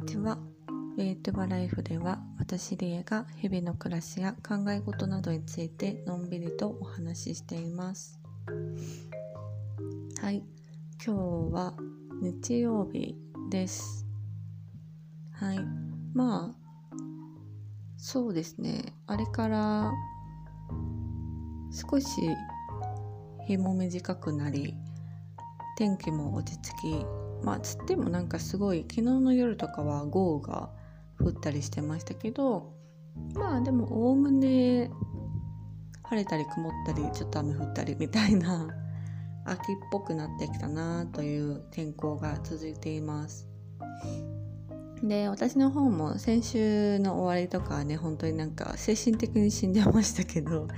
にちは。ウェイトバライフでは私リエが日々の暮らしや考え事などについてのんびりとお話ししています。はい、今日は日曜日です。はい、まあそうですね。あれから少し日も短くなり天気も落ち着きまあつってもなんかすごい昨日の夜とかは豪雨が降ったりしてましたけどまあでもおおむね晴れたり曇ったりちょっと雨降ったりみたいな 秋っぽくなってきたなという天候が続いています。で私の方も先週の終わりとかはね本当になんか精神的に死んでましたけど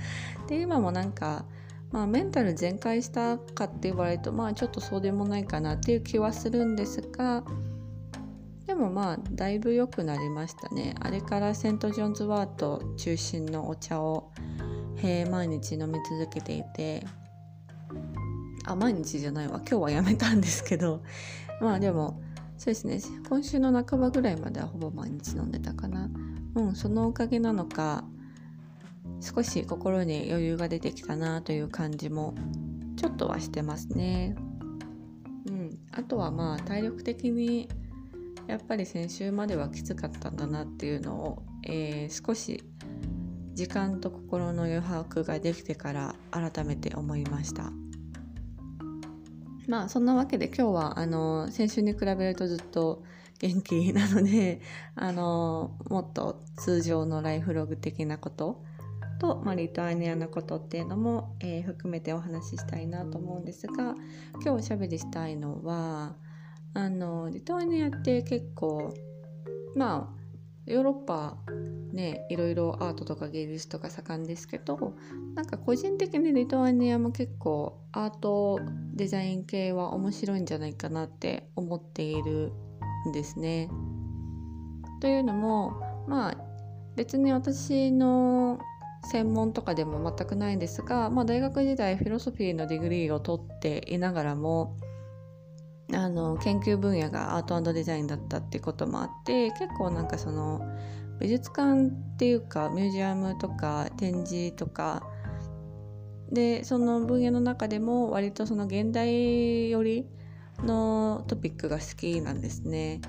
で今もなんかまあ、メンタル全開したかって言われるとまあちょっとそうでもないかなっていう気はするんですがでもまあだいぶ良くなりましたね。あれからセント・ジョンズワート中心のお茶を、毎日飲み続けていて。あ毎日じゃないわ。今日はやめたんですけど。まあでもそうですね。今週の半ばぐらいまではほぼ毎日飲んでたかな。うんそのおかげなのか少し心に余裕が出てきたなという感じもちょっとはしてますね。うん、あとはまあ体力的にやっぱり先週まではきつかったんだなっていうのを、えー少し時間と心の余白ができてから改めて思いました。まあそんなわけで今日はあの先週に比べるとずっと元気なのであのもっと通常のライフログ的なことと、まあ、リトアニアのことっていうのも、えー含めてお話ししたいなと思うんですが今日おしゃべりしたいのはあのリトアニアって結構まあヨーロッパねいろいろアートとか芸術とか盛んですけどなんか個人的にリトアニアも結構アートデザイン系は面白いんじゃないかなって思っているんですね。というのもまあ別に私の専門とかでも全くないんですが、まあ、大学時代 philosophy の degree を取っていながらもあの研究分野がアートデザインだったってこともあって結構なんかその美術館っていうかミュージアムとか展示とかでその分野の中でも割とその現代寄りのトピックが好きなんですね。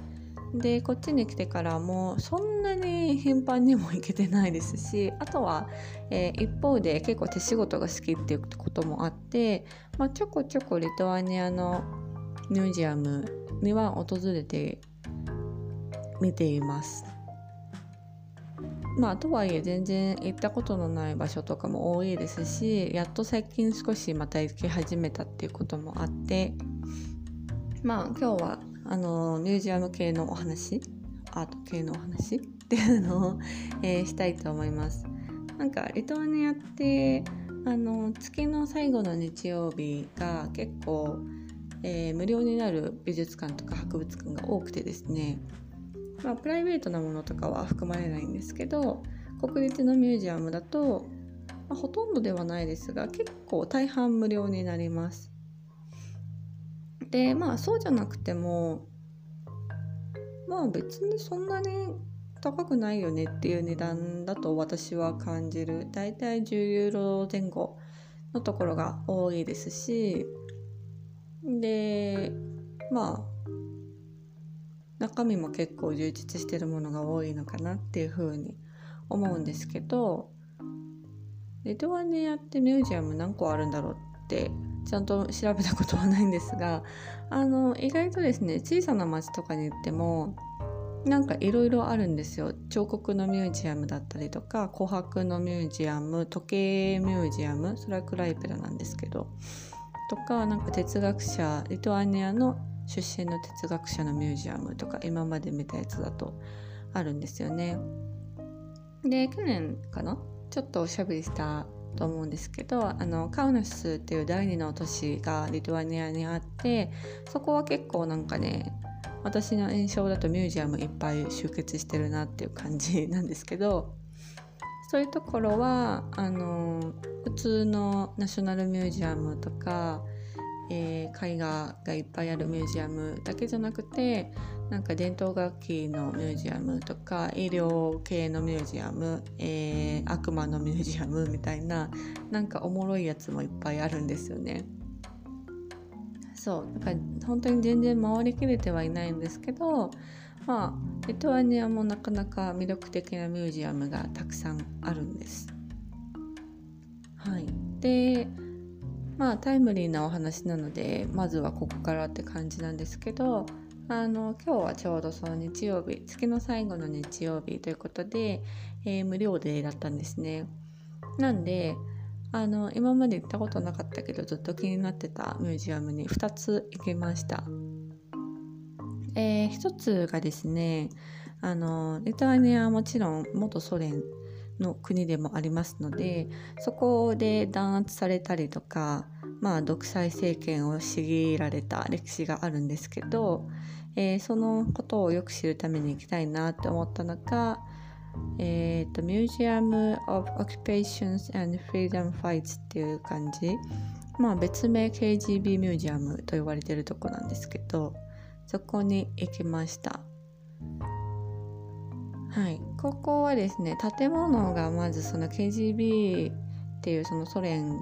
でこっちに来てからもそんなに頻繁にも行けてないですし あとは、えー一方で結構手仕事が好きっていうこともあって、まあ、ちょこちょこリトアニアのミュージアムには訪れて見ています。まあとはいえ全然行ったことのない場所とかも多いですしやっと最近少しまた行き始めたっていうこともあってまあ今日はあのミュージアム系のお話？アート系のお話？っていうのを、えーしたいと思います。なんかリトアニアってあの月の最後の日曜日が結構、えー無料になる美術館とか博物館が多くてですねまあプライベートなものとかは含まれないんですけど国立のミュージアムだと、まあほとんどではないですが結構大半無料になります。でまあそうじゃなくてもまあ別にそんなに高くないよねっていう値段だと私は感じる。だいたい10ユーロ前後のところが多いですしでまあ中身も結構充実してるものが多いのかなっていうふうに思うんですけどリトアニアってミュージアム何個あるんだろうってちゃんと調べたことはないんですが あの意外とですね小さな町とかに行ってもなんかいろいろあるんですよ彫刻のミュージアムだったりとか琥珀のミュージアム時計ミュージアムそれはクライペラなんですけどとかなんか哲学者リトアニアの出身の哲学者のミュージアムとか今まで見たやつだとあるんですよね。で去年かな？ちょっとおしゃべりしたと思うんですけどあのカウナスっていう第2の都市がリトアニアにあってそこは結構なんかね私の印象だとミュージアムいっぱい集結してるなっていう感じなんですけどそういうところはあの普通のナショナルミュージアムとか、えー、絵画がいっぱいあるミュージアムだけじゃなくてなんか伝統楽器のミュージアムとか医療系のミュージアム、えー、悪魔のミュージアムみたいななんかおもろいやつもいっぱいあるんですよね。そうだか本当に全然回りきれてはいないんですけどまあリトアニアもなかなか魅力的なミュージアムがたくさんあるんです。はい、でまあタイムリーなお話なのでまずはここからって感じなんですけどあの今日はちょうどその日曜日月の最後の日曜日ということで、えー、無料でだったんですね。なんであの今まで行ったことなかったけどずっと気になってたミュージアムに2つ行きました。えー、1つがですねあのリトアニアはもちろん元ソ連の国でもありますのでそこで弾圧されたりとか、まあ、独裁政権を強いられた歴史があるんですけど、えー、そのことをよく知るために行きたいなって思ったのが、えーと、 Museum of Occupations and Freedom Fights っていう感じ、まあ、別名 KGB ミュージアムと呼ばれてるとこなんですけどそこに行きました。はい、ここはですね建物がまずその KGB っていうそのソ連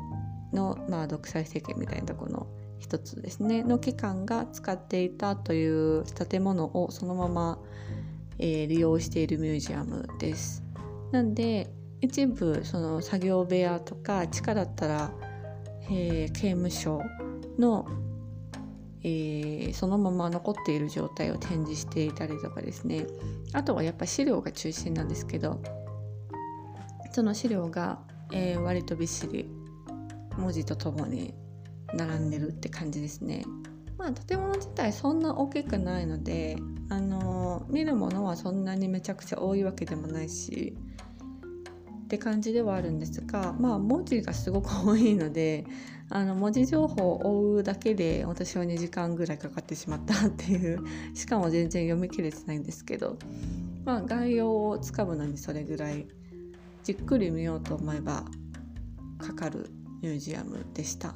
の、まあ、独裁政権みたいなところの一つですねの機関が使っていたという建物をそのまま、えー、利用しているミュージアムです。なんで一部その作業部屋とか地下だったら、えー、刑務所のえー、そのまま残っている状態を展示していたりとかですねあとはやっぱ資料が中心なんですけどその資料が、えー、割とびっしり文字とともに並んでるって感じですね。まあ、建物自体そんな大きくないので、あの見るものはそんなにめちゃくちゃ多いわけでもないしって感じではあるんですが、まあ、文字がすごく多いのであの文字情報を追うだけで私は2時間ぐらいかかってしまったっていうしかも全然読み切れてないんですけど、まあ、概要をつかむのにそれぐらいじっくり見ようと思えばかかるミュージアムでした。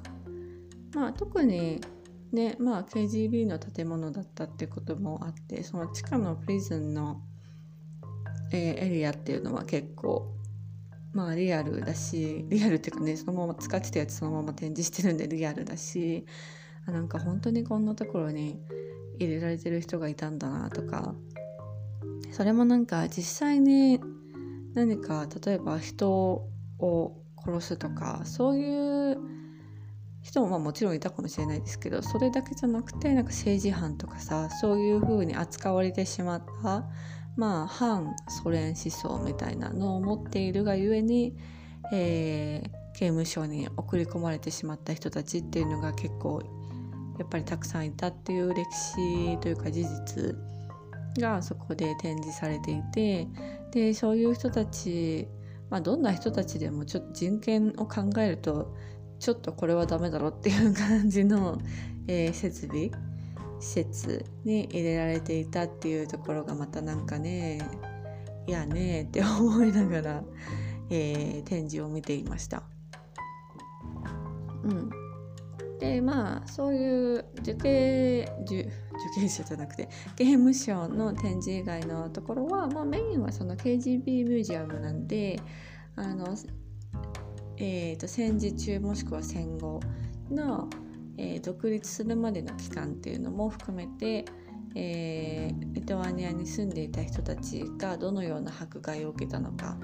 まあ、特にね、まあ、KGB の建物だったってこともあってその地下のプリズンの、えー、エリアっていうのは結構まあリアルだしリアルっていうかねそのまま使ってたやつそのまま展示してるんでリアルだしあなんか本当にこんなところに入れられてる人がいたんだなとかそれもなんか実際に何か例えば人を殺すとかそういう人もまあもちろんいたかもしれないですけどそれだけじゃなくてなんか政治犯とかさそういう風に扱われてしまったまあ、反ソ連思想みたいなのを持っているがゆえに、えー、刑務所に送り込まれてしまった人たちっていうのが結構やっぱりたくさんいたっていう歴史というか事実がそこで展示されていてでそういう人たち、まあ、どんな人たちでもちょっと人権を考えるとちょっとこれはダメだろっていう感じの、えー、設備施設に入れられていたっていうところがまたなんかねいやねって思いながら、えー、展示を見ていました。うん、でまあそういう受刑受受刑者じゃなくて刑務所の展示以外のところは、まあ、メインはその KGB ミュージアムなんであの、えーと戦時中もしくは戦後のえー、独立するまでの期間っていうのも含めて、えー、リトアニアに住んでいた人たちがどのような迫害を受けたのか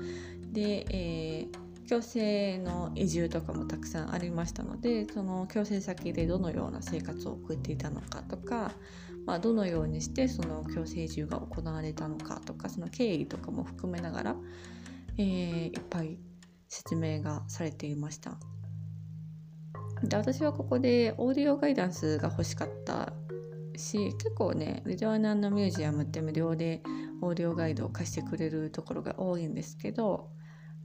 で、えー、強制の移住とかもたくさんありましたのでその強制先でどのような生活を送っていたのかとか、まあ、どのようにしてその強制移住が行われたのかとかその経緯とかも含めながら、えー、いっぱい説明がされていました。で私はここでオーディオガイダンスが欲しかったし結構ねリトアニアのミュージアムって無料でオーディオガイドを貸してくれるところが多いんですけど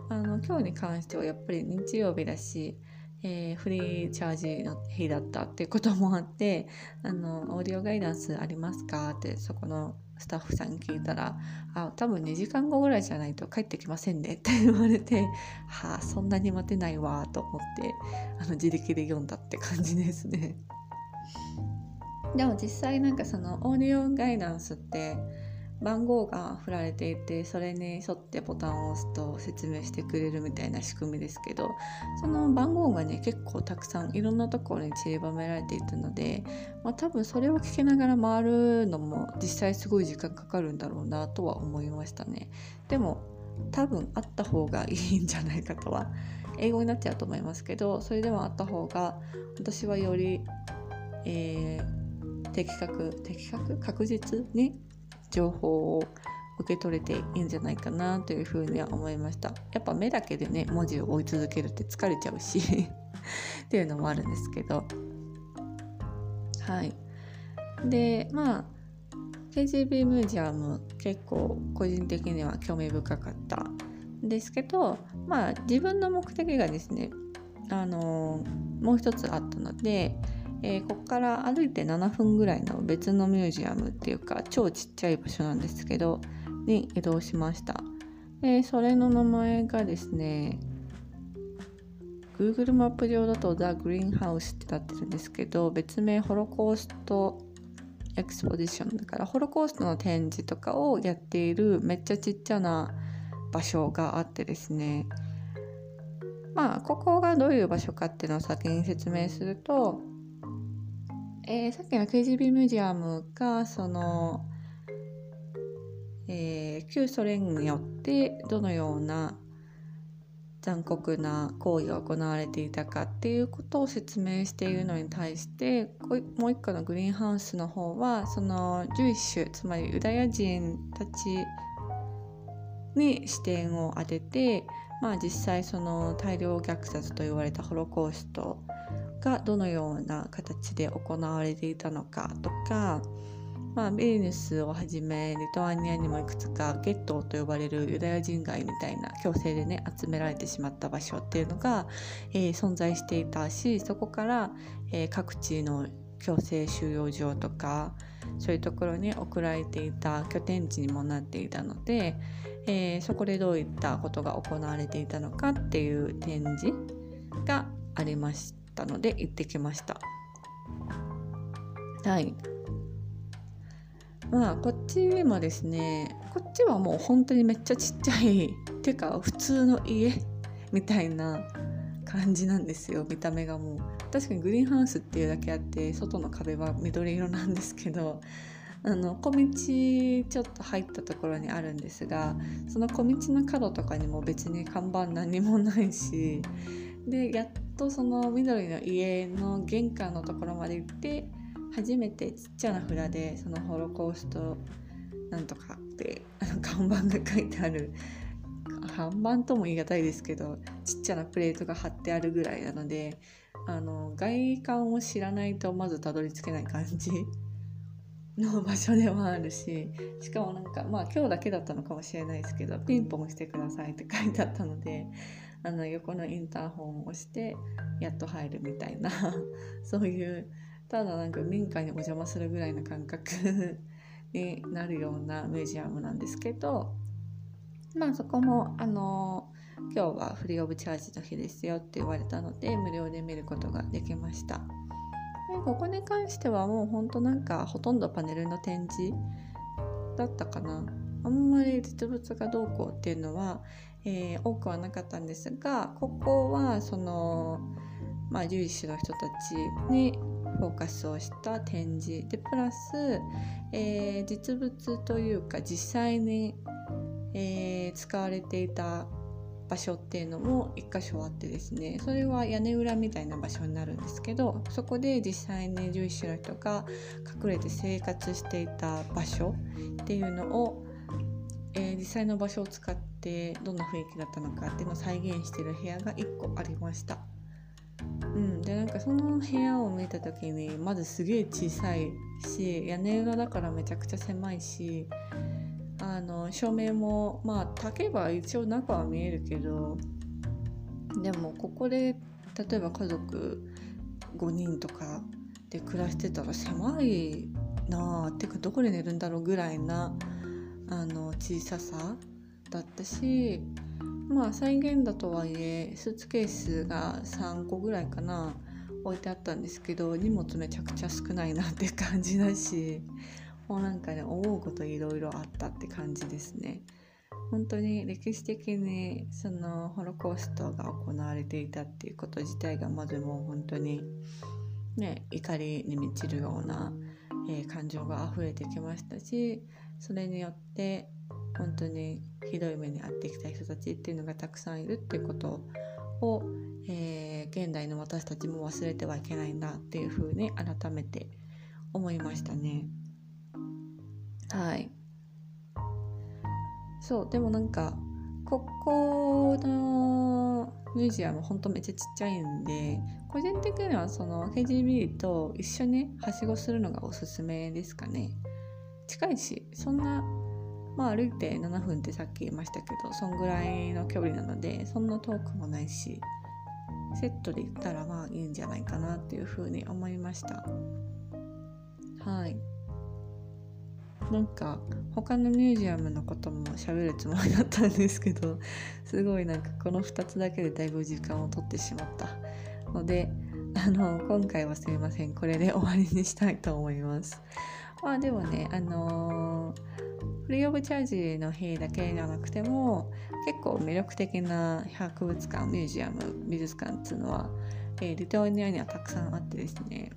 あの今日に関してはやっぱり日曜日だし、えー、フリーチャージの日だったっていうこともあってあのオーディオガイダンスありますかってそこのスタッフさんに聞いたら「あ多分2時間後ぐらいじゃないと帰ってきませんね」って言われて「はあそんなに待てないわ」と思ってあの自力で読んだって感じですね。でも実際なんかそのオーディオガイダンスって番号が振られていてそれに沿ってボタンを押すと説明してくれるみたいな仕組みですけどその番号がね結構たくさんいろんなところに散りばめられていたので、まあ、多分それを聞きながら回るのも実際すごい時間かかるんだろうなとは思いましたね。でも多分あった方がいいんじゃないかとは英語になっちゃうと思いますけどそれでもあった方が私はより、えー、的確的確？確実に情報を受け取れていいんじゃないかなというふうには思いました。やっぱ目だけでね文字を追い続けるって疲れちゃうし。っていうのもあるんですけど。はい。でまあ KGB ミュージアム結構個人的には興味深かった。んですけどまあ自分の目的がですねあのもう一つあったのでえー、ここから歩いて7分ぐらいの別のミュージアムっていうか超ちっちゃい場所なんですけどに移動しました。でそれの名前がですね Google マップ上だと The Green House ってなってるんですけど別名ホロコーストエクスポジションだからホロコーストの展示とかをやっているめっちゃちっちゃな場所があってですねまあここがどういう場所かっていうのを先に説明するとえー、さっきの KGB ミュージアムがその、えー、旧ソ連によってどのような残酷な行為が行われていたかっていうことを説明しているのに対してもう一個のグリーンハウスの方はそのジュイッシュつまりユダヤ人たちに視点を当てて、まあ、実際その大量虐殺と言われたホロコーストがどのような形で行われていたのかとか、まあ、ビリヌスをはじめリトアニアにもいくつかゲットと呼ばれるユダヤ人街みたいな強制でね集められてしまった場所っていうのが、えー、存在していたしそこから、えー、各地の強制収容所とかそういうところに送られていた拠点地にもなっていたので、えー、そこでどういったことが行われていたのかっていう展示がありました。ったので行ってきました。はい。まあこっちもですねこっちはもう本当にめっちゃちっちゃいてか普通の家みたいな感じなんですよ。見た目がもう。確かにグリーンハウスっていうだけあって外の壁は緑色なんですけどあの小道ちょっと入ったところにあるんですがその小道の角とかにも別に看板何もないしでやっとその緑の家の玄関のところまで行って初めてちっちゃな札でそのホロコーストなんとかって看板が書いてある。看板とも言い難いですけどちっちゃなプレートが貼ってあるぐらいなのであの外観を知らないとまずたどり着けない感じ の場所でもあるししかもなんかまあ今日だけだったのかもしれないですけどピンポンしてくださいって書いてあったのであの横のインターホンを押してやっと入るみたいな そういうただなんか民家にお邪魔するぐらいの感覚 になるようなミュージアムなんですけどまあそこもあの今日はフリーオブチャージの日ですよって言われたので無料で見ることができました。でここに関してはもうほんとなんかほとんどパネルの展示だったかなあんまり実物がどうこうっていうのは、えー、多くはなかったんですがここはその、まあ、獣医師の人たちにフォーカスをした展示。でプラス、えー、実物というか実際に、えー、使われていた場所っていうのも1箇所あってですね。それは屋根裏みたいな場所になるんですけどそこで実際に獣医師の人が隠れて生活していた場所っていうのをえー、実際の場所を使ってどんな雰囲気だったのかっていうのを再現してる部屋が1個ありました。うん、でなんかその部屋を見た時にまずすげえ小さいし屋根裏だからめちゃくちゃ狭いしあの照明もまあ炊けば一応中は見えるけどでもここで例えば家族5人とかで暮らしてたら狭いなあっていうかどこで寝るんだろうぐらいなあの小ささだったしまあ再現だとはいえスーツケースが3個ぐらいかな置いてあったんですけど荷物めちゃくちゃ少ないなって感じだしもうなんかね思うこといろいろあったって感じですね。本当に歴史的にそのホロコーストが行われていたっていうこと自体がまずもう本当にね怒りに満ちるような、えー、感情が溢れてきましたしそれによって本当にひどい目に遭ってきた人たちっていうのがたくさんいるっていうことを、えー、現代の私たちも忘れてはいけないんだっていうふうに改めて思いましたね。はいそうでもなんかここのミュージアムほんとめっちゃちっちゃいんで個人的にはその KGB と一緒にはしごするのがおすすめですかね近いしそんなまあ歩いて7分ってさっき言いましたけどそんぐらいの距離なのでそんな遠くもないしセットで言ったらまあいいんじゃないかなっていうふうに思いました。はい。なんか他のミュージアムのことも喋るつもりだったんですけどすごいなんかこの2つだけでだいぶ時間を取ってしまった。のであの今回はすいません。これで終わりにしたいと思います。まあでもねあのーフリー・オブ・チャージの日だけじゃなくても結構魅力的な博物館ミュージアム美術館っていうのは、えー、リトアニアにはたくさんあってですね。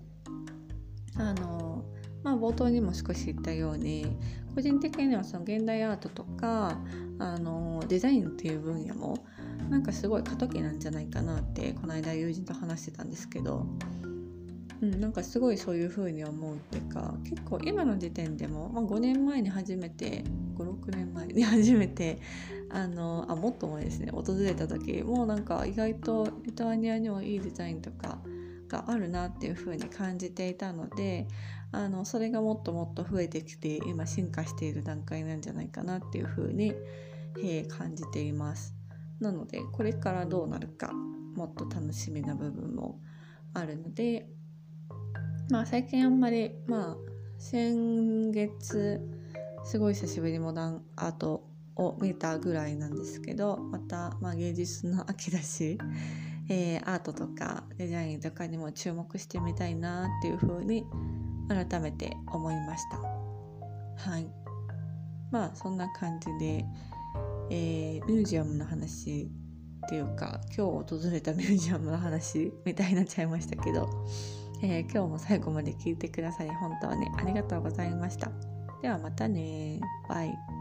あのまあ冒頭にも少し言ったように個人的にはその現代アートとかあのデザインっていう分野もなんかすごい過渡期なんじゃないかなってこの間友人と話してたんですけどうん、なんかすごいそういう風に思うっていうか結構今の時点でも、まあ、5年前に初めて56年前に 初めてあのあもっと前ですね訪れた時もうなんか意外とリトアニアにはいいデザインとかがあるなっていう風に感じていたのであのそれがもっともっと増えてきて今進化している段階なんじゃないかなっていう風に、えー、感じています。なのでこれからどうなるかもっと楽しみな部分もあるのでまあ最近あんまりまあ先月すごい久しぶりにモダンアートを見たぐらいなんですけどまた、まあ、芸術の秋だし、えー、アートとかデザインとかにも注目してみたいなっていうふうに改めて思いました。はい。まあそんな感じで、えー、ミュージアムの話っていうか今日訪れたミュージアムの話みたいになっちゃいましたけど。えー、今日も最後まで聞いてくださり本当にありがとうございました。ではまたねバイ。